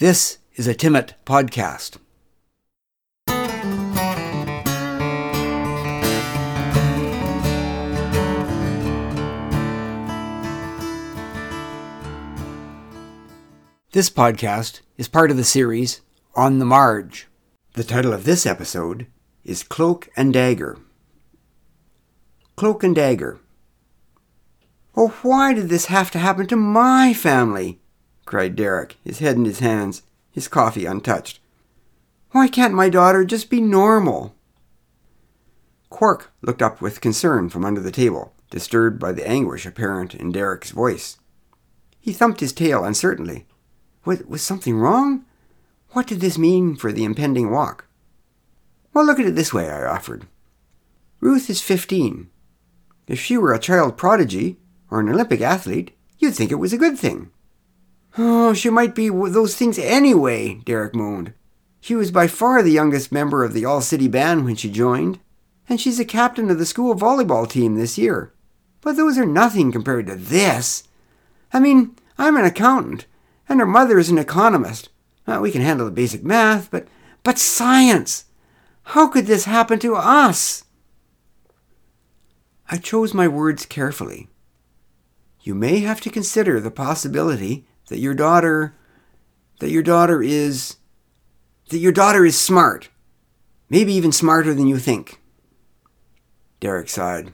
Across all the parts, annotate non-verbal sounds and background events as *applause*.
This is a Timmit podcast. This podcast is part of the series On the Marge. The title of this episode is Cloak and Dagger. Cloak and Dagger. Oh, why did this have to happen to my family? Cried Derek, his head in his hands, his coffee untouched. Why can't my daughter just be normal? Quark looked up with concern from under the table, disturbed by the anguish apparent in Derek's voice. He thumped his tail uncertainly. Was, was something wrong? What did this mean for the impending walk? Well, look at it this way, I offered. Ruth is fifteen. If she were a child prodigy or an Olympic athlete, you'd think it was a good thing. Oh, she might be those things anyway, Derek moaned. She was by far the youngest member of the All City Band when she joined, and she's a captain of the school volleyball team this year. But those are nothing compared to this. I mean, I'm an accountant, and her mother is an economist. Well, we can handle the basic math, but but science. How could this happen to us? I chose my words carefully. You may have to consider the possibility that your daughter that your daughter is that your daughter is smart. Maybe even smarter than you think. Derek sighed.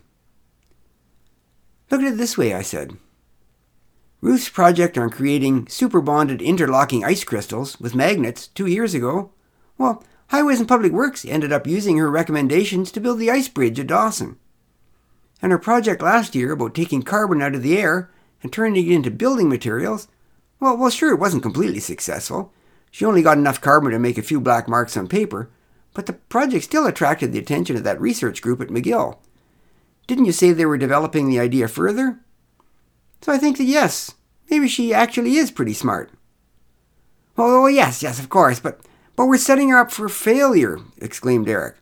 Look at it this way, I said. Ruth's project on creating super bonded interlocking ice crystals with magnets two years ago, well, Highways and Public Works ended up using her recommendations to build the ice bridge at Dawson. And her project last year about taking carbon out of the air and turning it into building materials well, well, sure, it wasn't completely successful. She only got enough carbon to make a few black marks on paper, but the project still attracted the attention of that research group at McGill. Didn't you say they were developing the idea further? So I think that yes, maybe she actually is pretty smart. Oh, yes, yes, of course, but but we're setting her up for failure, exclaimed Derek.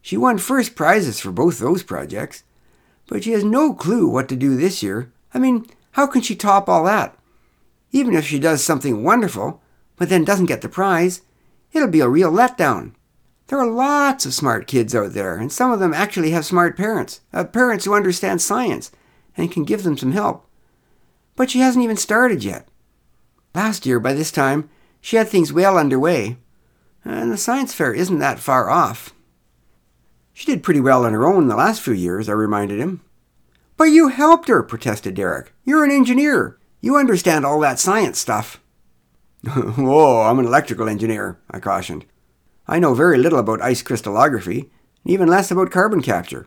She won first prizes for both those projects, but she has no clue what to do this year. I mean, how can she top all that? Even if she does something wonderful, but then doesn't get the prize, it'll be a real letdown. There are lots of smart kids out there, and some of them actually have smart parents, uh, parents who understand science and can give them some help. But she hasn't even started yet. Last year, by this time, she had things well underway, and the science fair isn't that far off. She did pretty well on her own the last few years, I reminded him. But you helped her, protested Derek. You're an engineer. You understand all that science stuff. *laughs* Whoa, I'm an electrical engineer, I cautioned. I know very little about ice crystallography, and even less about carbon capture.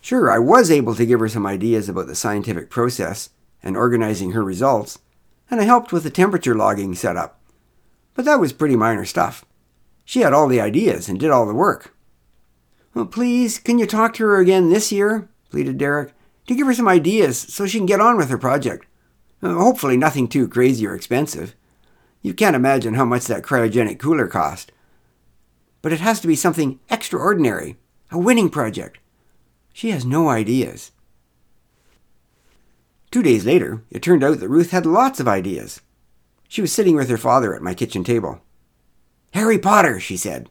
Sure, I was able to give her some ideas about the scientific process and organizing her results, and I helped with the temperature logging setup. But that was pretty minor stuff. She had all the ideas and did all the work. Well, please, can you talk to her again this year? pleaded Derek, to give her some ideas so she can get on with her project. Uh, hopefully, nothing too crazy or expensive. You can't imagine how much that cryogenic cooler cost. But it has to be something extraordinary, a winning project. She has no ideas. Two days later, it turned out that Ruth had lots of ideas. She was sitting with her father at my kitchen table. Harry Potter, she said.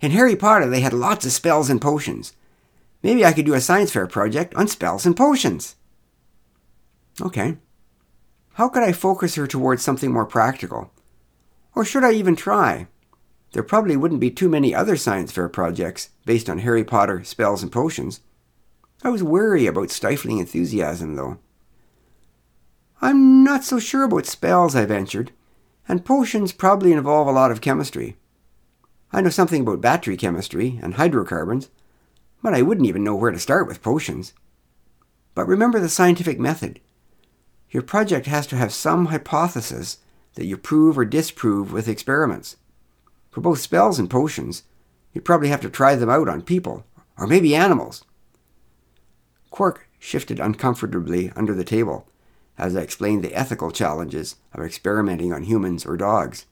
In Harry Potter, they had lots of spells and potions. Maybe I could do a science fair project on spells and potions. Okay. How could I focus her towards something more practical? Or should I even try? There probably wouldn't be too many other science fair projects based on Harry Potter, spells, and potions. I was wary about stifling enthusiasm, though. I'm not so sure about spells, I ventured, and potions probably involve a lot of chemistry. I know something about battery chemistry and hydrocarbons, but I wouldn't even know where to start with potions. But remember the scientific method. Your project has to have some hypothesis that you prove or disprove with experiments. For both spells and potions, you probably have to try them out on people, or maybe animals. Quark shifted uncomfortably under the table as I explained the ethical challenges of experimenting on humans or dogs.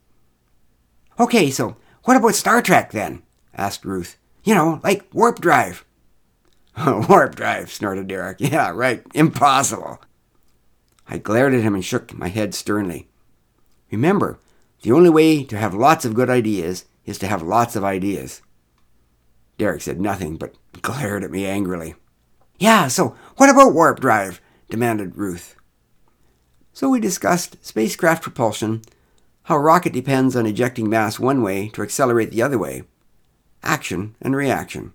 Okay, so what about Star Trek then? asked Ruth. You know, like warp drive. *laughs* warp drive, snorted Derek. Yeah, right. Impossible. I glared at him and shook my head sternly. Remember, The only way to have lots of good ideas is to have lots of ideas. Derek said nothing but glared at me angrily. Yeah, so what about warp drive? demanded Ruth. So we discussed spacecraft propulsion, how a rocket depends on ejecting mass one way to accelerate the other way, action and reaction.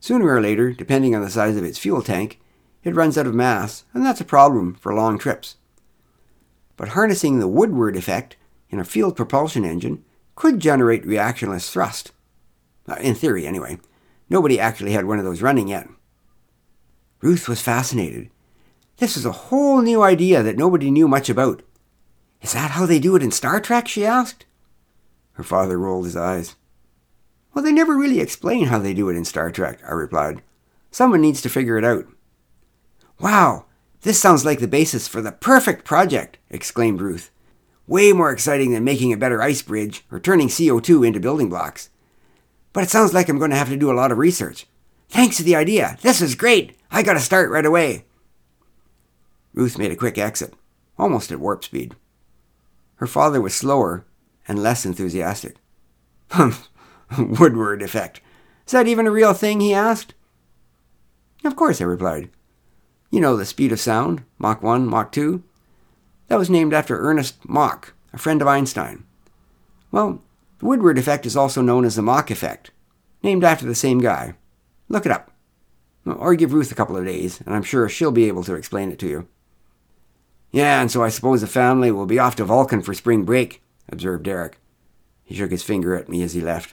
Sooner or later, depending on the size of its fuel tank, it runs out of mass, and that's a problem for long trips. But harnessing the Woodward effect in a field propulsion engine could generate reactionless thrust. Uh, in theory, anyway. Nobody actually had one of those running yet. Ruth was fascinated. This was a whole new idea that nobody knew much about. Is that how they do it in Star Trek? she asked. Her father rolled his eyes. Well, they never really explain how they do it in Star Trek, I replied. Someone needs to figure it out. Wow, this sounds like the basis for the perfect project, exclaimed Ruth. Way more exciting than making a better ice bridge or turning CO2 into building blocks. But it sounds like I'm going to have to do a lot of research. Thanks for the idea. This is great. I got to start right away. Ruth made a quick exit, almost at warp speed. Her father was slower and less enthusiastic. Humph, *laughs* Woodward effect. Is that even a real thing? he asked. Of course, I replied. You know the speed of sound, Mach 1, Mach 2? That was named after Ernest Mach, a friend of Einstein. Well, the Woodward effect is also known as the Mach effect, named after the same guy. Look it up. Or give Ruth a couple of days, and I'm sure she'll be able to explain it to you. Yeah, and so I suppose the family will be off to Vulcan for spring break, observed Derek. He shook his finger at me as he left.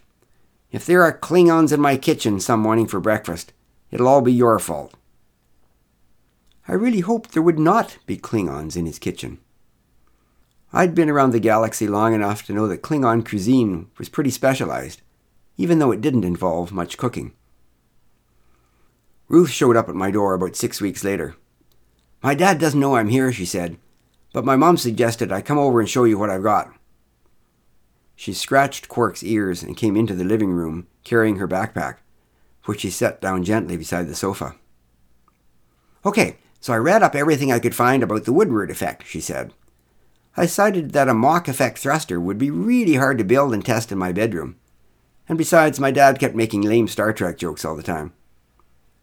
If there are Klingons in my kitchen some morning for breakfast, it'll all be your fault. I really hoped there would not be Klingons in his kitchen. I'd been around the galaxy long enough to know that Klingon cuisine was pretty specialized, even though it didn't involve much cooking. Ruth showed up at my door about six weeks later. My dad doesn't know I'm here, she said, but my mom suggested I come over and show you what I've got. She scratched Quark's ears and came into the living room, carrying her backpack, which she set down gently beside the sofa. Okay, so I read up everything I could find about the Woodward effect, she said. I decided that a Mach effect thruster would be really hard to build and test in my bedroom. And besides, my dad kept making lame Star Trek jokes all the time.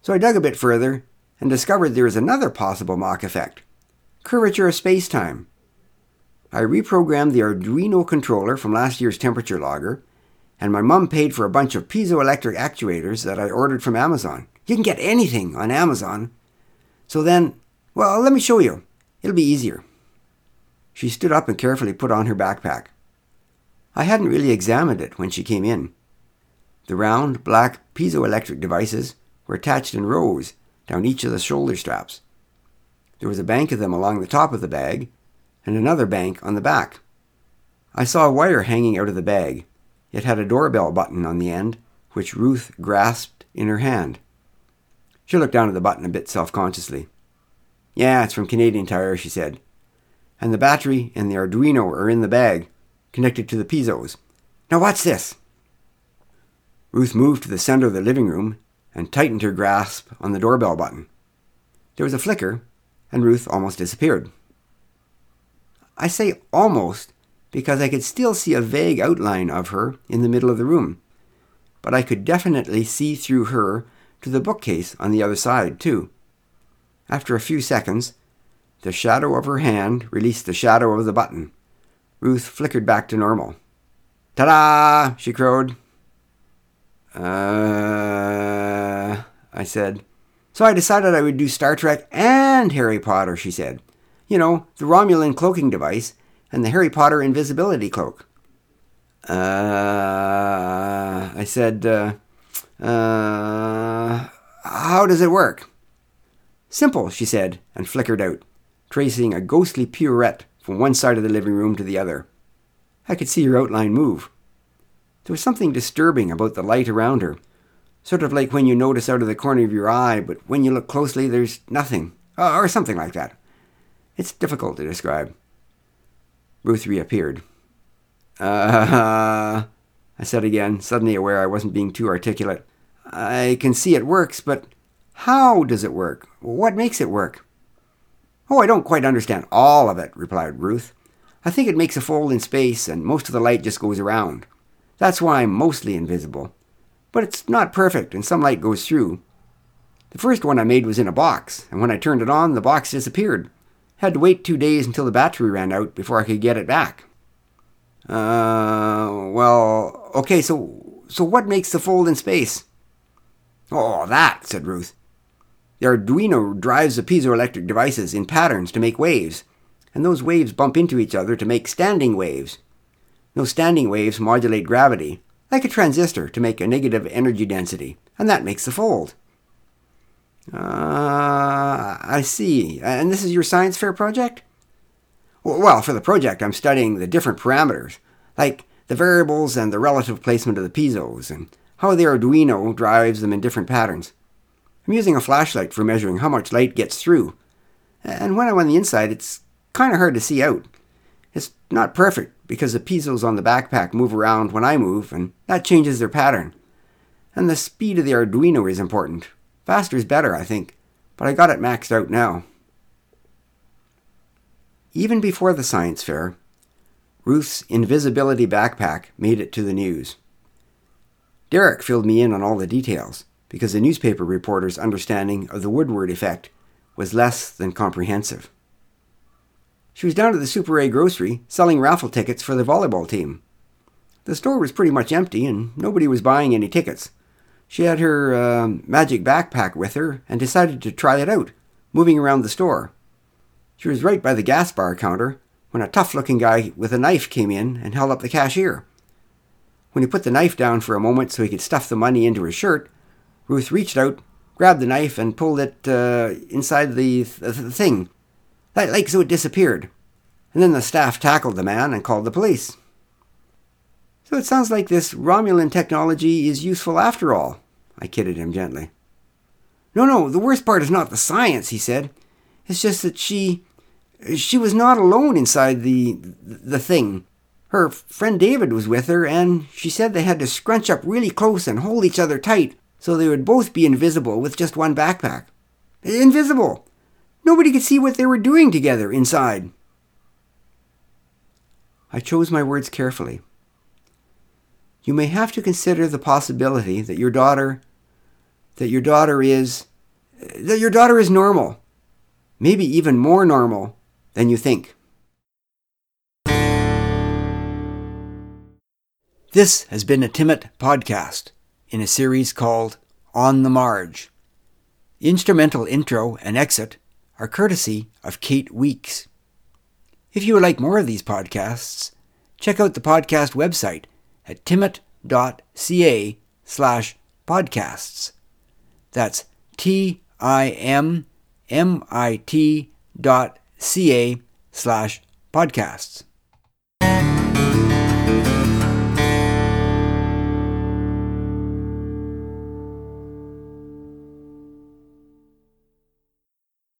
So I dug a bit further and discovered there is another possible Mach effect curvature of space-time. I reprogrammed the Arduino controller from last year's temperature logger, and my mum paid for a bunch of piezoelectric actuators that I ordered from Amazon. You can get anything on Amazon. So then, well, let me show you. It'll be easier. She stood up and carefully put on her backpack. I hadn't really examined it when she came in. The round, black piezoelectric devices were attached in rows down each of the shoulder straps. There was a bank of them along the top of the bag, and another bank on the back. I saw a wire hanging out of the bag. It had a doorbell button on the end, which Ruth grasped in her hand. She looked down at the button a bit self consciously. Yeah, it's from Canadian Tire, she said. And the battery and the Arduino are in the bag, connected to the piezos. Now, what's this? Ruth moved to the center of the living room and tightened her grasp on the doorbell button. There was a flicker, and Ruth almost disappeared. I say almost because I could still see a vague outline of her in the middle of the room, but I could definitely see through her to the bookcase on the other side, too. After a few seconds, the shadow of her hand released the shadow of the button. Ruth flickered back to normal. Ta da! she crowed. Uh, I said. So I decided I would do Star Trek and Harry Potter, she said. You know, the Romulan cloaking device and the Harry Potter invisibility cloak. Uh, I said, uh, uh, how does it work? Simple, she said, and flickered out, tracing a ghostly pirouette from one side of the living room to the other. I could see her outline move. There was something disturbing about the light around her, sort of like when you notice out of the corner of your eye, but when you look closely, there's nothing, or something like that. It's difficult to describe. Ruth reappeared. *laughs* Uh, I said again, suddenly aware I wasn't being too articulate. I can see it works, but how does it work? What makes it work? Oh, I don't quite understand all of it, replied Ruth. I think it makes a fold in space and most of the light just goes around. That's why I'm mostly invisible. But it's not perfect and some light goes through. The first one I made was in a box, and when I turned it on, the box disappeared. Had to wait two days until the battery ran out before I could get it back. Uh, well, okay, so so what makes the fold in space? Oh, that, said Ruth. The Arduino drives the piezoelectric devices in patterns to make waves, and those waves bump into each other to make standing waves. Those standing waves modulate gravity, like a transistor, to make a negative energy density, and that makes the fold. Uh, I see. And this is your science fair project? Well, for the project, I'm studying the different parameters, like the variables and the relative placement of the piezos, and how the Arduino drives them in different patterns. I'm using a flashlight for measuring how much light gets through. And when I'm on the inside, it's kind of hard to see out. It's not perfect because the piezos on the backpack move around when I move, and that changes their pattern. And the speed of the Arduino is important. Faster is better, I think, but I got it maxed out now. Even before the science fair, Ruth's invisibility backpack made it to the news. Derek filled me in on all the details because the newspaper reporter's understanding of the Woodward effect was less than comprehensive. She was down at the Super A grocery selling raffle tickets for the volleyball team. The store was pretty much empty and nobody was buying any tickets. She had her uh, magic backpack with her and decided to try it out, moving around the store. She was right by the gas bar counter when a tough looking guy with a knife came in and held up the cashier. When he put the knife down for a moment so he could stuff the money into his shirt, Ruth reached out, grabbed the knife, and pulled it uh, inside the, the thing, like so it disappeared. And then the staff tackled the man and called the police. So it sounds like this Romulan technology is useful after all, I kidded him gently. No, no, the worst part is not the science, he said. It's just that she. She was not alone inside the. the thing. Her friend David was with her, and she said they had to scrunch up really close and hold each other tight so they would both be invisible with just one backpack. Invisible! Nobody could see what they were doing together inside. I chose my words carefully. You may have to consider the possibility that your daughter that your daughter is that your daughter is normal. Maybe even more normal than you think. This has been a Timmit podcast in a series called On the Marge. The instrumental intro and exit are courtesy of Kate Weeks. If you would like more of these podcasts, check out the podcast website at timmit.ca slash podcasts. That's T I M M I T dot C A slash podcasts.